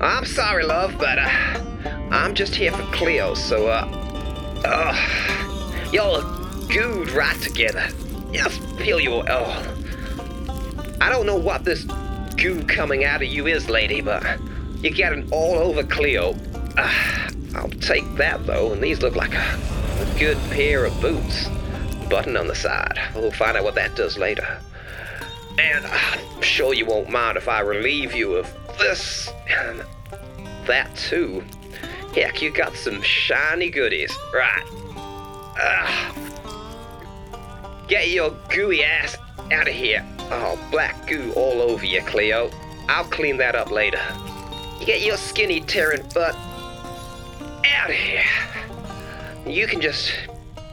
I'm sorry, love, but uh, I'm just here for Cleo, so, uh, uh, y'all are good right together. Yes, feel your, oh. I don't know what this goo coming out of you is, lady, but you're getting all over Cleo. Uh, I'll take that, though, and these look like a, a good pair of boots. Button on the side. We'll find out what that does later. And I'm sure you won't mind if I relieve you of this and that too. Heck, you got some shiny goodies. Right. Ugh. Get your gooey ass out of here. Oh, black goo all over you, Cleo. I'll clean that up later. You get your skinny tearing butt out of here. You can just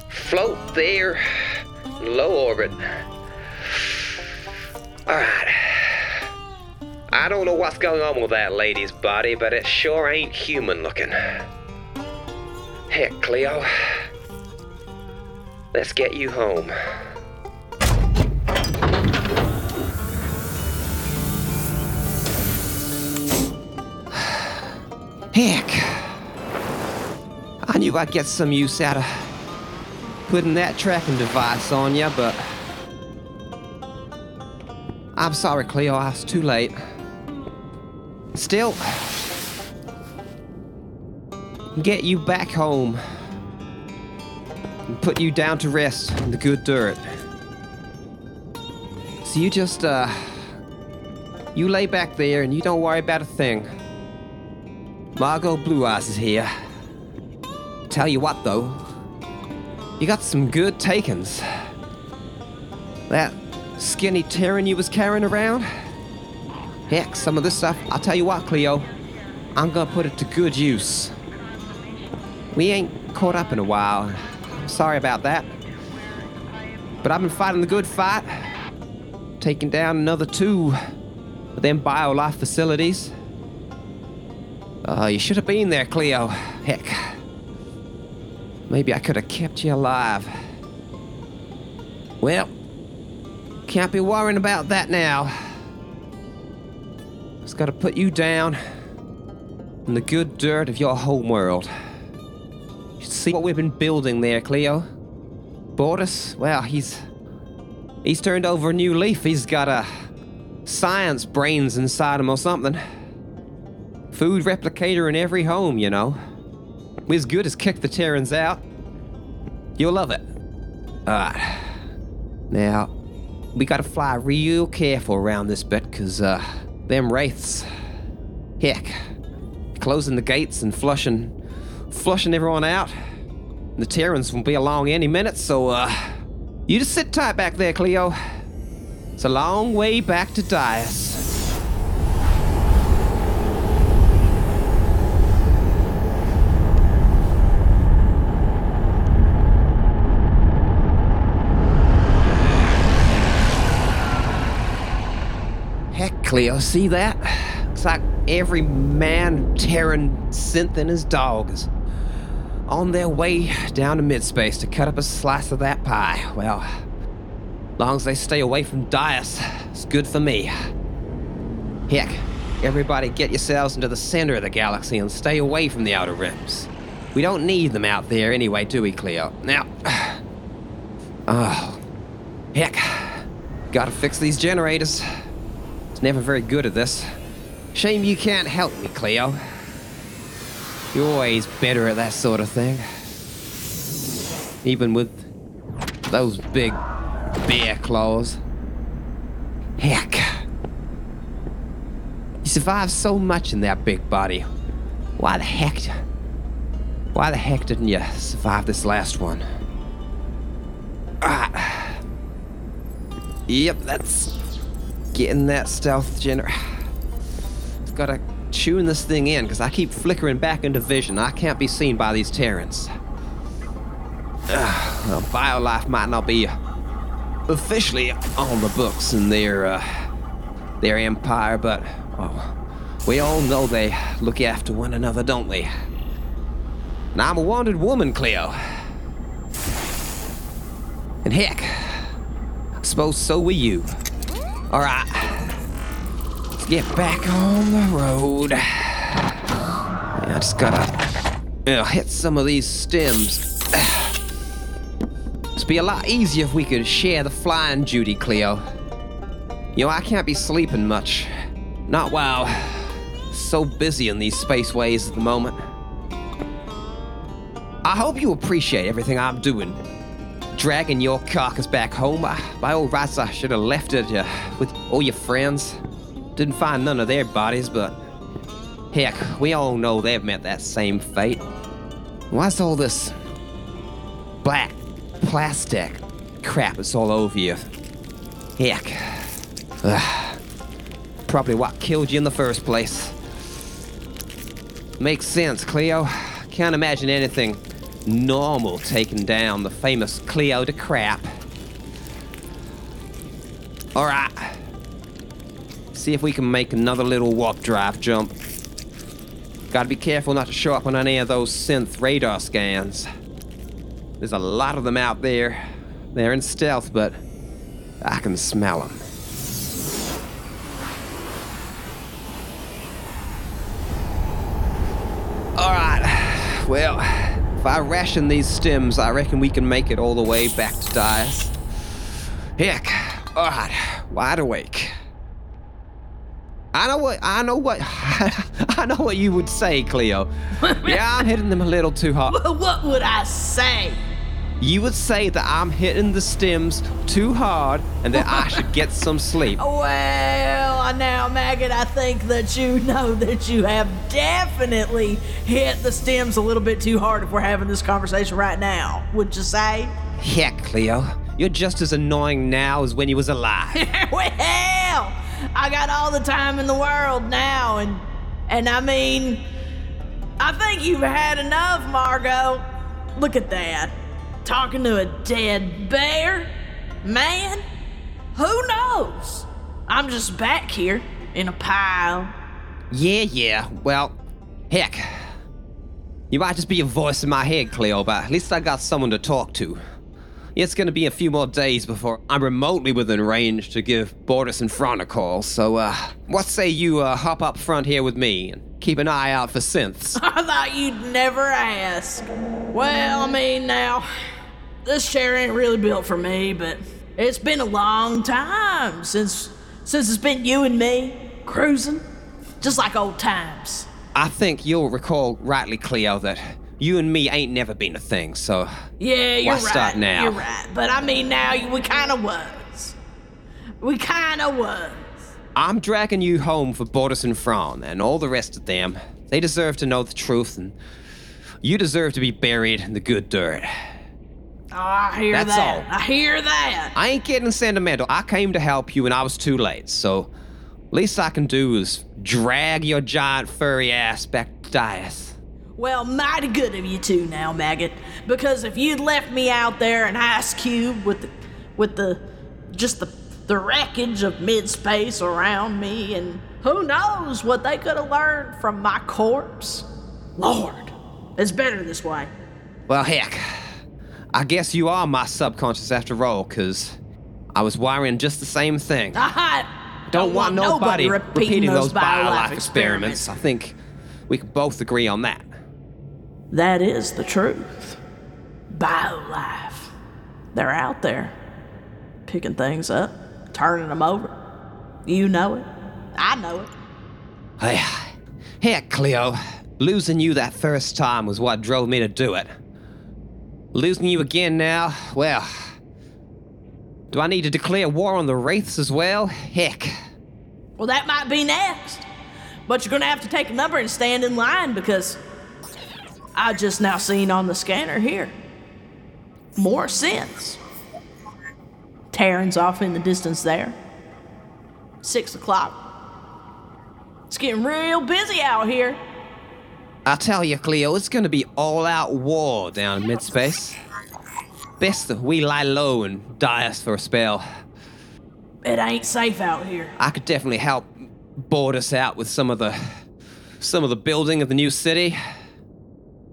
float there, low orbit. Alright. I don't know what's going on with that lady's body, but it sure ain't human looking. Heck, Cleo. Let's get you home. Heck. I knew I'd get some use out of putting that tracking device on you, but. I'm sorry, Cleo, I was too late. Still, get you back home and put you down to rest in the good dirt. So you just, uh, you lay back there and you don't worry about a thing. Margo Blue Eyes is here. Tell you what, though, you got some good takings. That skinny Terran you was carrying around? Heck, some of this stuff, I'll tell you what, Cleo, I'm gonna put it to good use. We ain't caught up in a while. Sorry about that. But I've been fighting the good fight, taking down another two of them biolife facilities. Oh, you should have been there, Cleo. Heck. Maybe I could have kept you alive. Well, can't be worrying about that now. Just gotta put you down in the good dirt of your home world. You see what we've been building there, Cleo? Bortus, well, he's. He's turned over a new leaf. He's got a science brains inside him or something. Food replicator in every home, you know. We as good as kick the Terrans out. You'll love it. Alright. Now, we gotta fly real careful around this bit, cause, uh, them wraiths. Heck, closing the gates and flushing, flushing everyone out. The Terrans will be along any minute, so uh, you just sit tight back there, Cleo. It's a long way back to Dias. Cleo, see that? It's like every man, Terran, synth, and his dog is on their way down to midspace to cut up a slice of that pie. Well, long as they stay away from Dias, it's good for me. Heck, everybody get yourselves into the center of the galaxy and stay away from the outer rims. We don't need them out there anyway, do we, Cleo? Now, oh, heck, gotta fix these generators. Never very good at this. Shame you can't help me, Cleo. You're always better at that sort of thing. Even with those big bear claws. Heck. You survived so much in that big body. Why the heck? Why the heck didn't you survive this last one? Ah. Yep, that's getting that stealth gener. It's gotta tune this thing in because I keep flickering back into vision. I can't be seen by these Terrans. Uh, well, BioLife might not be officially on the books in their uh, their empire, but well, we all know they look after one another, don't they? And I'm a wanted woman, Cleo. And heck, I suppose so were you. All right, let's get back on the road. Yeah, I just gotta hit some of these stems. It'd be a lot easier if we could share the flying duty, Cleo. You know, I can't be sleeping much. Not while so busy in these spaceways at the moment. I hope you appreciate everything I'm doing. Dragging your carcass back home. By, by all rights, I should have left it uh, with all your friends. Didn't find none of their bodies, but heck, we all know they've met that same fate. Why's all this black plastic crap that's all over you? Heck. Ugh. Probably what killed you in the first place. Makes sense, Cleo. Can't imagine anything normal taking down the famous Cleo de Crap. Alright. See if we can make another little warp drive jump. Gotta be careful not to show up on any of those synth radar scans. There's a lot of them out there. They're in stealth, but I can smell them. Alright, well, if I ration these stems, I reckon we can make it all the way back to Dias. Heck, alright, wide awake. I know what I know what I know what you would say, Cleo. Yeah, I'm hitting them a little too hard. What would I say? You would say that I'm hitting the stems too hard and that I should get some sleep. Well, now, Maggot, I think that you know that you have definitely hit the stems a little bit too hard if we're having this conversation right now. Would you say? Heck, Cleo, you're just as annoying now as when you was alive. well, I got all the time in the world now, and and I mean, I think you've had enough, Margo. Look at that. Talking to a dead bear? Man? Who knows? I'm just back here in a pile. Yeah, yeah. Well, heck. You might just be a voice in my head, Cleo, but at least I got someone to talk to. It's gonna be a few more days before I'm remotely within range to give Bortus and Fron a call, so, uh, what say you, uh, hop up front here with me and keep an eye out for synths? I thought you'd never ask. Well, I mean, now, this chair ain't really built for me, but it's been a long time since since it's been you and me cruising, just like old times. I think you'll recall rightly, Cleo, that you and me ain't never been a thing, so. Yeah, you're Why right. start now? You're right. But I mean, now we kind of was. We kind of was. I'm dragging you home for Bortus and Fron and all the rest of them. They deserve to know the truth, and you deserve to be buried in the good dirt. Oh, I hear That's that. all. I hear that. I ain't getting sentimental. I came to help you and I was too late, so least I can do is drag your giant furry ass back to Dias. Well, mighty good of you two now, maggot. Because if you'd left me out there in Ice Cube with the, with the, just the the wreckage of mid space around me, and who knows what they could have learned from my corpse? Lord, it's better this way. Well, heck, I guess you are my subconscious after all, because I was wiring just the same thing. I Don't want nobody repeating those biolife biolife experiments. I think we can both agree on that. That is the truth. Biolife. They're out there, picking things up, turning them over. You know it. I know it. Hey, heck, Cleo, losing you that first time was what drove me to do it. Losing you again now, well. Do I need to declare war on the Wraiths as well? Heck. Well, that might be next. But you're gonna have to take a number and stand in line because I just now seen on the scanner here. More synths. Terran's off in the distance there. Six o'clock. It's getting real busy out here. I tell you, Cleo, it's gonna be all out war down in midspace. Best that we lie low and Dias for a spell. It ain't safe out here. I could definitely help Bortus out with some of the some of the building of the new city.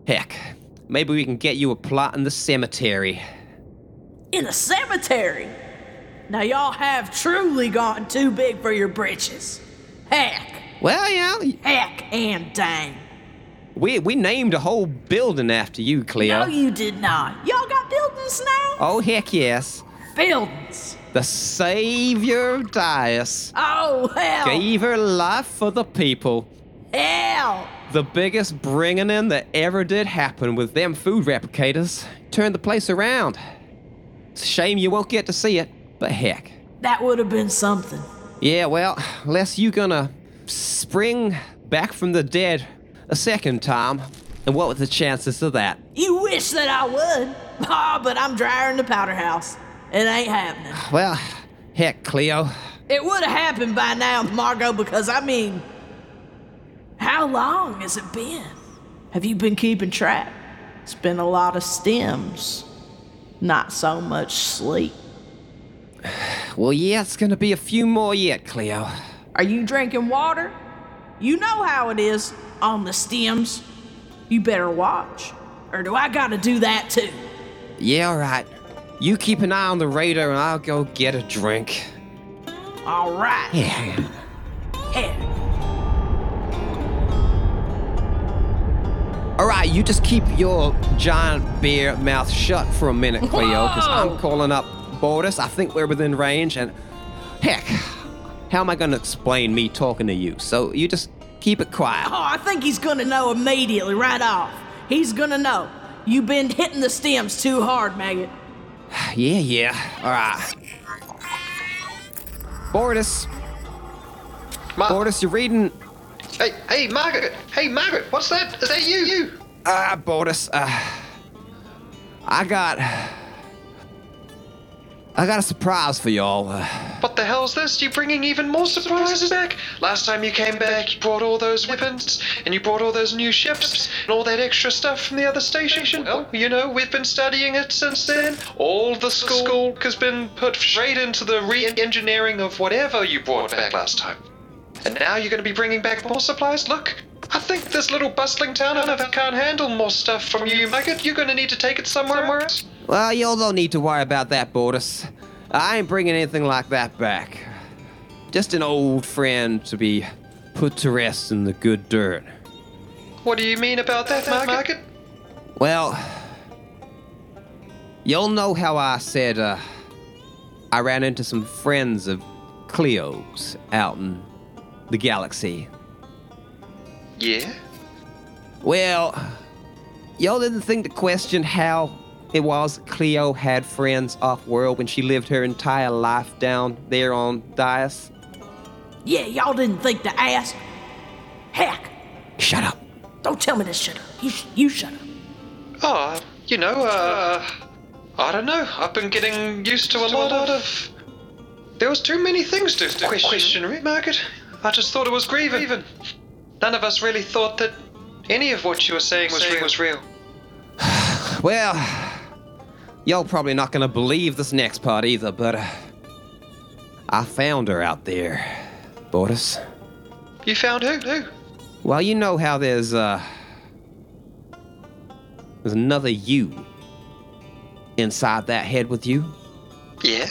Heck, maybe we can get you a plot in the cemetery. In a cemetery. Now, y'all have truly gone too big for your britches. Heck. Well, yeah, Heck and dang. We we named a whole building after you, Cleo. No, you did not. Y'all got buildings now? oh heck yes, Buildings. the savior of Dias Oh, hell. gave her life for the people. Hell. The biggest bringing in that ever did happen with them food replicators. Turned the place around. It's a shame you won't get to see it, but heck. That would have been something. Yeah, well, unless you gonna spring back from the dead a second time, and what were the chances of that? You wish that I would. Ah, but I'm drier in the powder house. It ain't happening. Well, heck, Cleo. It would have happened by now, Margo, because I mean, how long has it been? Have you been keeping track? It's been a lot of stems, not so much sleep. Well, yeah, it's gonna be a few more yet, Cleo. Are you drinking water? You know how it is on the stems. You better watch. Or do I gotta do that too? Yeah, alright. You keep an eye on the radar, and I'll go get a drink. All right. Yeah. Heck. Alright, you just keep your giant beer mouth shut for a minute, Cleo, because I'm calling up Bortus. I think we're within range, and heck, how am I gonna explain me talking to you? So you just keep it quiet. Oh, I think he's gonna know immediately, right off. He's gonna know. You've been hitting the stems too hard, maggot. Yeah, yeah. Alright. Bortus. Ma- Bortus, you're reading. Hey, hey, Margaret! Hey, Margaret! What's that? Is that you? You? Ah, Bortus. Uh, I got. I got a surprise for y'all. Uh, What the hell's this? You bringing even more surprises back? Last time you came back, you brought all those weapons, and you brought all those new ships, and all that extra stuff from the other station. Well, you know, we've been studying it since then. All the school has been put straight into the re-engineering of whatever you brought back last time. And now you're going to be bringing back more supplies? Look, I think this little bustling town of can't handle more stuff from you, Maggot. You're going to need to take it somewhere else. Well, y'all don't need to worry about that, Bortus. I ain't bringing anything like that back. Just an old friend to be put to rest in the good dirt. What do you mean about that, Margaret? Well, you'll know how I said uh, I ran into some friends of Cleo's out in the galaxy. Yeah? Well, y'all didn't think to question how it was Cleo had friends off world when she lived her entire life down there on Dias? Yeah, y'all didn't think to ask. Heck, Shut up. don't tell me to shut up. You, sh- you shut up. Oh, you know, uh, I don't know. I've been getting used to a lot of. There was too many things to question, question right, Margaret? I just thought it was grieving. None of us really thought that any of what you were saying was real. Was real. Well, y'all probably not gonna believe this next part either, but uh, I found her out there, Bortus. You found who? Who? Well, you know how there's, uh. There's another you inside that head with you. Yeah.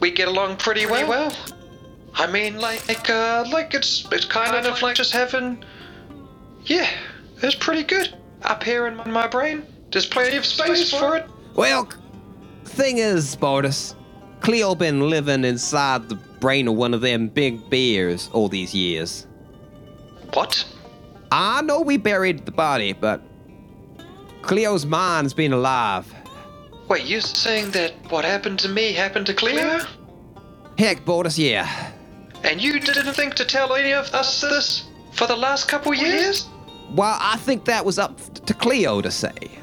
We get along pretty well. well. I mean, like, uh, like it's it's kind of like just having. Yeah, it's pretty good up here in my brain. There's plenty of space for it. Well, thing is, Bortus, Cleo been living inside the brain of one of them big bears all these years. What? I know we buried the body, but Cleo's mind's been alive. Wait, you're saying that what happened to me happened to Cleo? Heck, Bortus, yeah. And you didn't think to tell any of us this for the last couple years? Well, I think that was up to Cleo to say.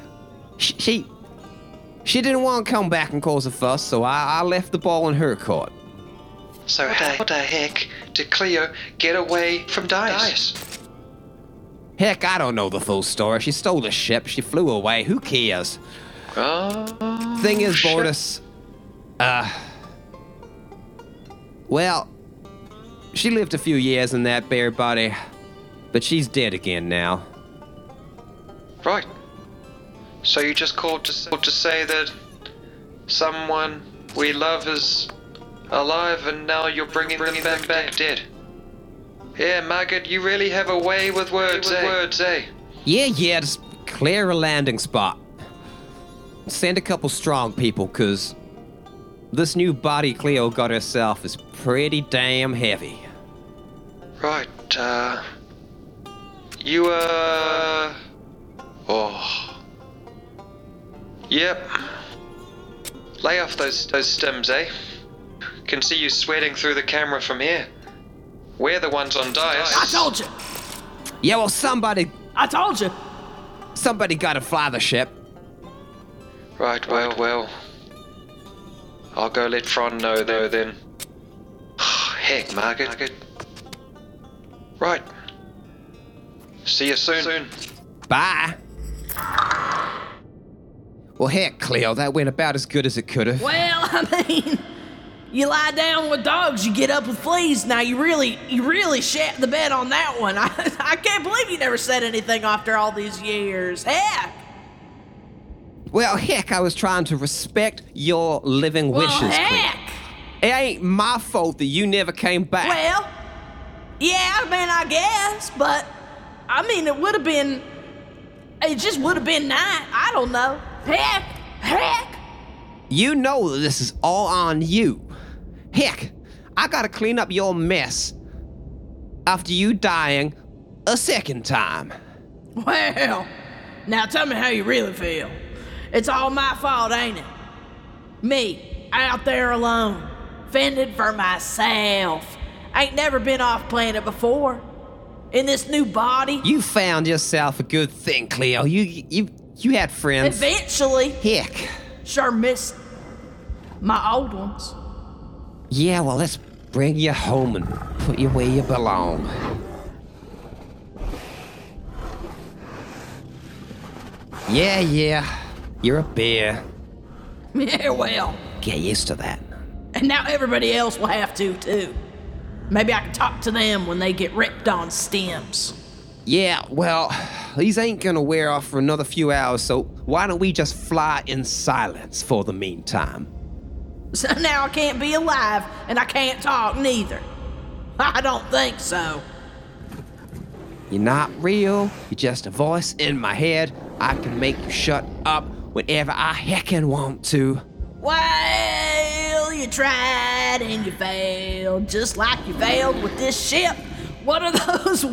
She, she, she didn't want to come back and cause a fuss, so I, I left the ball in her court. So how the heck did Cleo get away from Dias? Heck, I don't know the full story. She stole the ship, she flew away. Who cares? Oh. Thing is, shit. Bortus, uh, well, she lived a few years in that bear body, but she's dead again now. Right. So you just called to, to say that someone we love is alive and now you're bringing, them back, back dead. Yeah, Margaret, you really have a way with words, eh? Words, eh? Yeah, yeah, just clear a landing spot. Send a couple strong people, cause this new body Cleo got herself is pretty damn heavy. Right, uh. You, uh. Oh. Yep. Lay off those, those stems, eh? Can see you sweating through the camera from here. We're the ones on Dias. I told you. Yeah, well, somebody, I told you. somebody gotta fly the ship. Right, well, well. I'll go let Fron know, though, then. Heck, Margaret. Right. See you soon. soon. Bye. Well, heck, Cleo, that went about as good as it could have. Well, I mean, you lie down with dogs, you get up with fleas. Now you really, you really shat the bed on that one. I, I can't believe you never said anything after all these years. Heck. Well, heck, I was trying to respect your living Well, wishes, Cleo. heck. It ain't my fault that you never came back. Well, yeah, I mean, I guess, but I mean, it would have been. It just would have been nice. I don't know. Heck, heck. You know this is all on you. Heck, I gotta clean up your mess after you dying a second time. Well, now tell me how you really feel. It's all my fault, ain't it? Me, out there alone, fending for myself. Ain't never been off planet before. In this new body. You found yourself a good thing, Cleo. You you you had friends. Eventually, Heck. sure missed my old ones. Yeah, well, let's bring you home and put you where you belong. Yeah, yeah. You're a bear. Yeah, well. Get used to that. And now everybody else will have to, too. Maybe I can talk to them when they get ripped on stems. Yeah, well, these ain't gonna wear off for another few hours, so why don't we just fly in silence for the meantime? So now I can't be alive and I can't talk neither. I don't think so. You're not real, you're just a voice in my head. I can make you shut up whenever I heckin' want to. Well, you tried and you failed, just like you failed with this ship. What are those?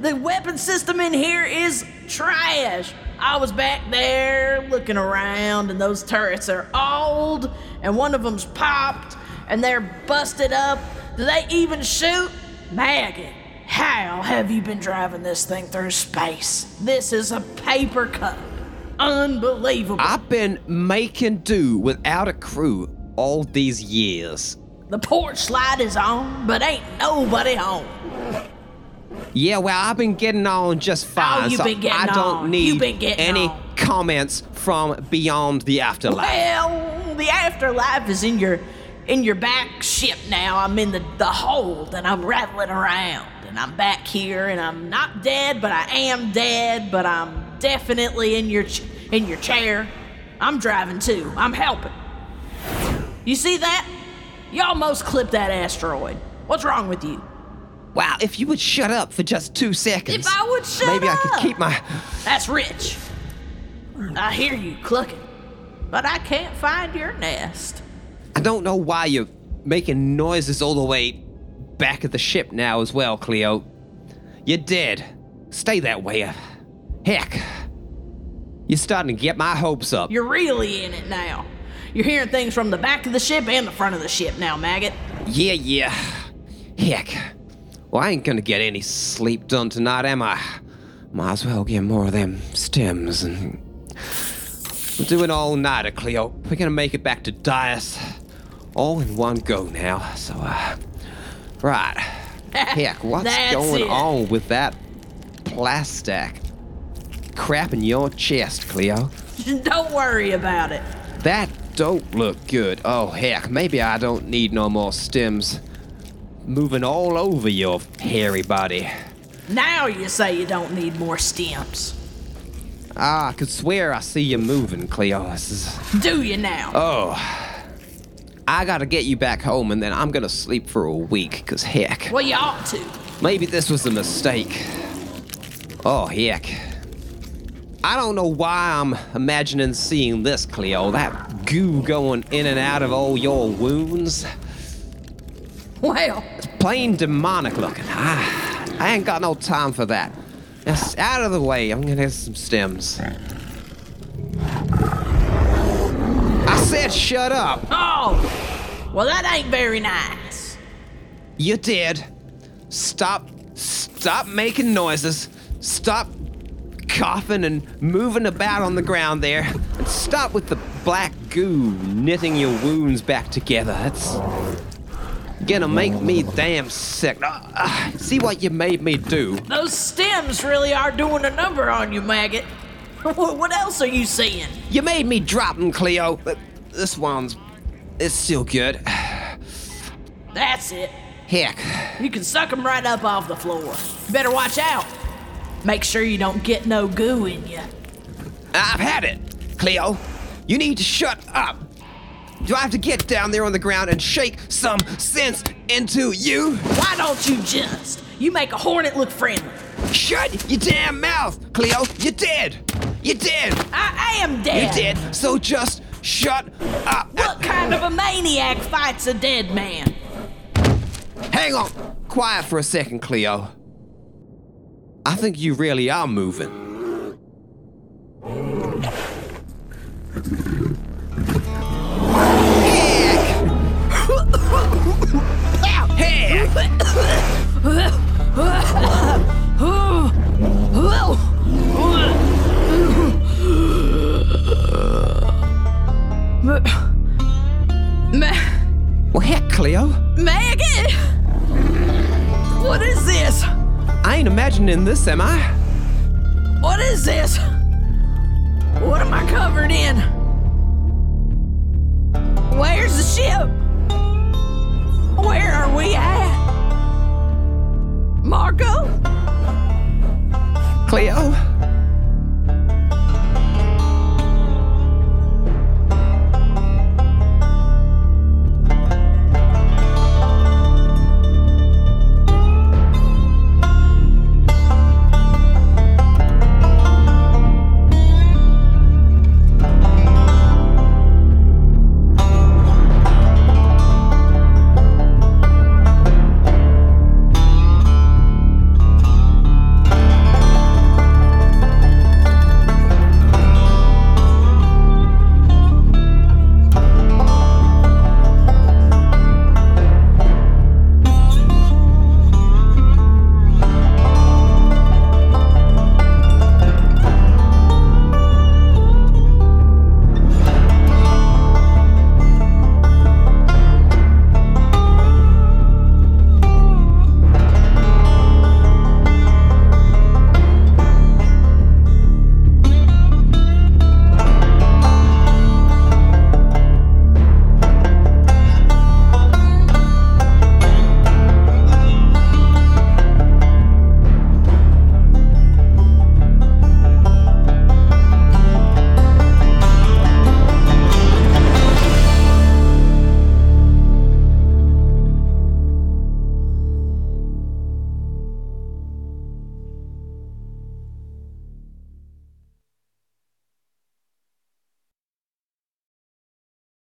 The weapon system in here is trash. I was back there looking around, and those turrets are old, and one of them's popped, and they're busted up. Do they even shoot? Maggot, how have you been driving this thing through space? This is a paper cup. Unbelievable. I've been making do without a crew all these years. The porch light is on, but ain't nobody home. Yeah, well, I've been getting on just oh, fine. Oh, you so been getting I don't on. need any on. comments from beyond the afterlife. Well, the afterlife is in your in your back ship now. I'm in the, the hold and I'm rattling around. And I'm back here and I'm not dead, but I am dead, but I'm definitely in your ch- in your chair. I'm driving too. I'm helping. You see that? You almost clipped that asteroid. What's wrong with you? Wow, if you would shut up for just two seconds. If I would shut maybe I could keep my. That's rich. I hear you clucking, but I can't find your nest. I don't know why you're making noises all the way back of the ship now as well, Cleo. You're dead. Stay that way. Heck, you're starting to get my hopes up. You're really in it now. You're hearing things from the back of the ship and the front of the ship now, maggot. Yeah, yeah. Heck. Well, I ain't gonna get any sleep done tonight, am I? Might as well get more of them stems and. We're doing all nighter, Cleo. We're gonna make it back to Dias all in one go now. So, uh. Right. Heck, what's going it. on with that plastic crap in your chest, Cleo? Don't worry about it. That don't look good. Oh, heck, maybe I don't need no more stems moving all over your hairy body. Now you say you don't need more stems. Ah, I could swear I see you moving, Cleo. This is. Do you now? Oh. I gotta get you back home and then I'm gonna sleep for a week, cause heck, well, you ought to. maybe this was a mistake. Oh, heck. I don't know why I'm imagining seeing this, Cleo. That goo going in and out of all your wounds. Well, plain demonic looking. Ah, I ain't got no time for that. Just out of the way. I'm gonna get some stems. I said shut up. oh, well, that ain't very nice. You did. Stop. Stop making noises. Stop coughing and moving about on the ground there. And stop with the black goo knitting your wounds back together. That's gonna make me damn sick. Ah, see what you made me do. Those stems really are doing a number on you, maggot. What else are you saying? You made me drop them, Cleo. But this one's. It's still good. That's it. Heck. You can suck 'em right up off the floor. Better watch out. Make sure you don't get no goo in you. I've had it. Cleo, you need to shut up. Do I have to get down there on the ground and shake some sense into you? Why don't you just? You make a hornet look friendly. Shut your damn mouth, Cleo. You did. You did. I am dead. You're dead. did. So just shut up. What kind of a maniac fights a dead man? Hang on. Quiet for a second, Cleo. I think you really are moving. Cleo? Maggie! What is this? I ain't imagining this, am I? What is this? What am I covered in? Where's the ship? Where are we at? Marco? Cleo?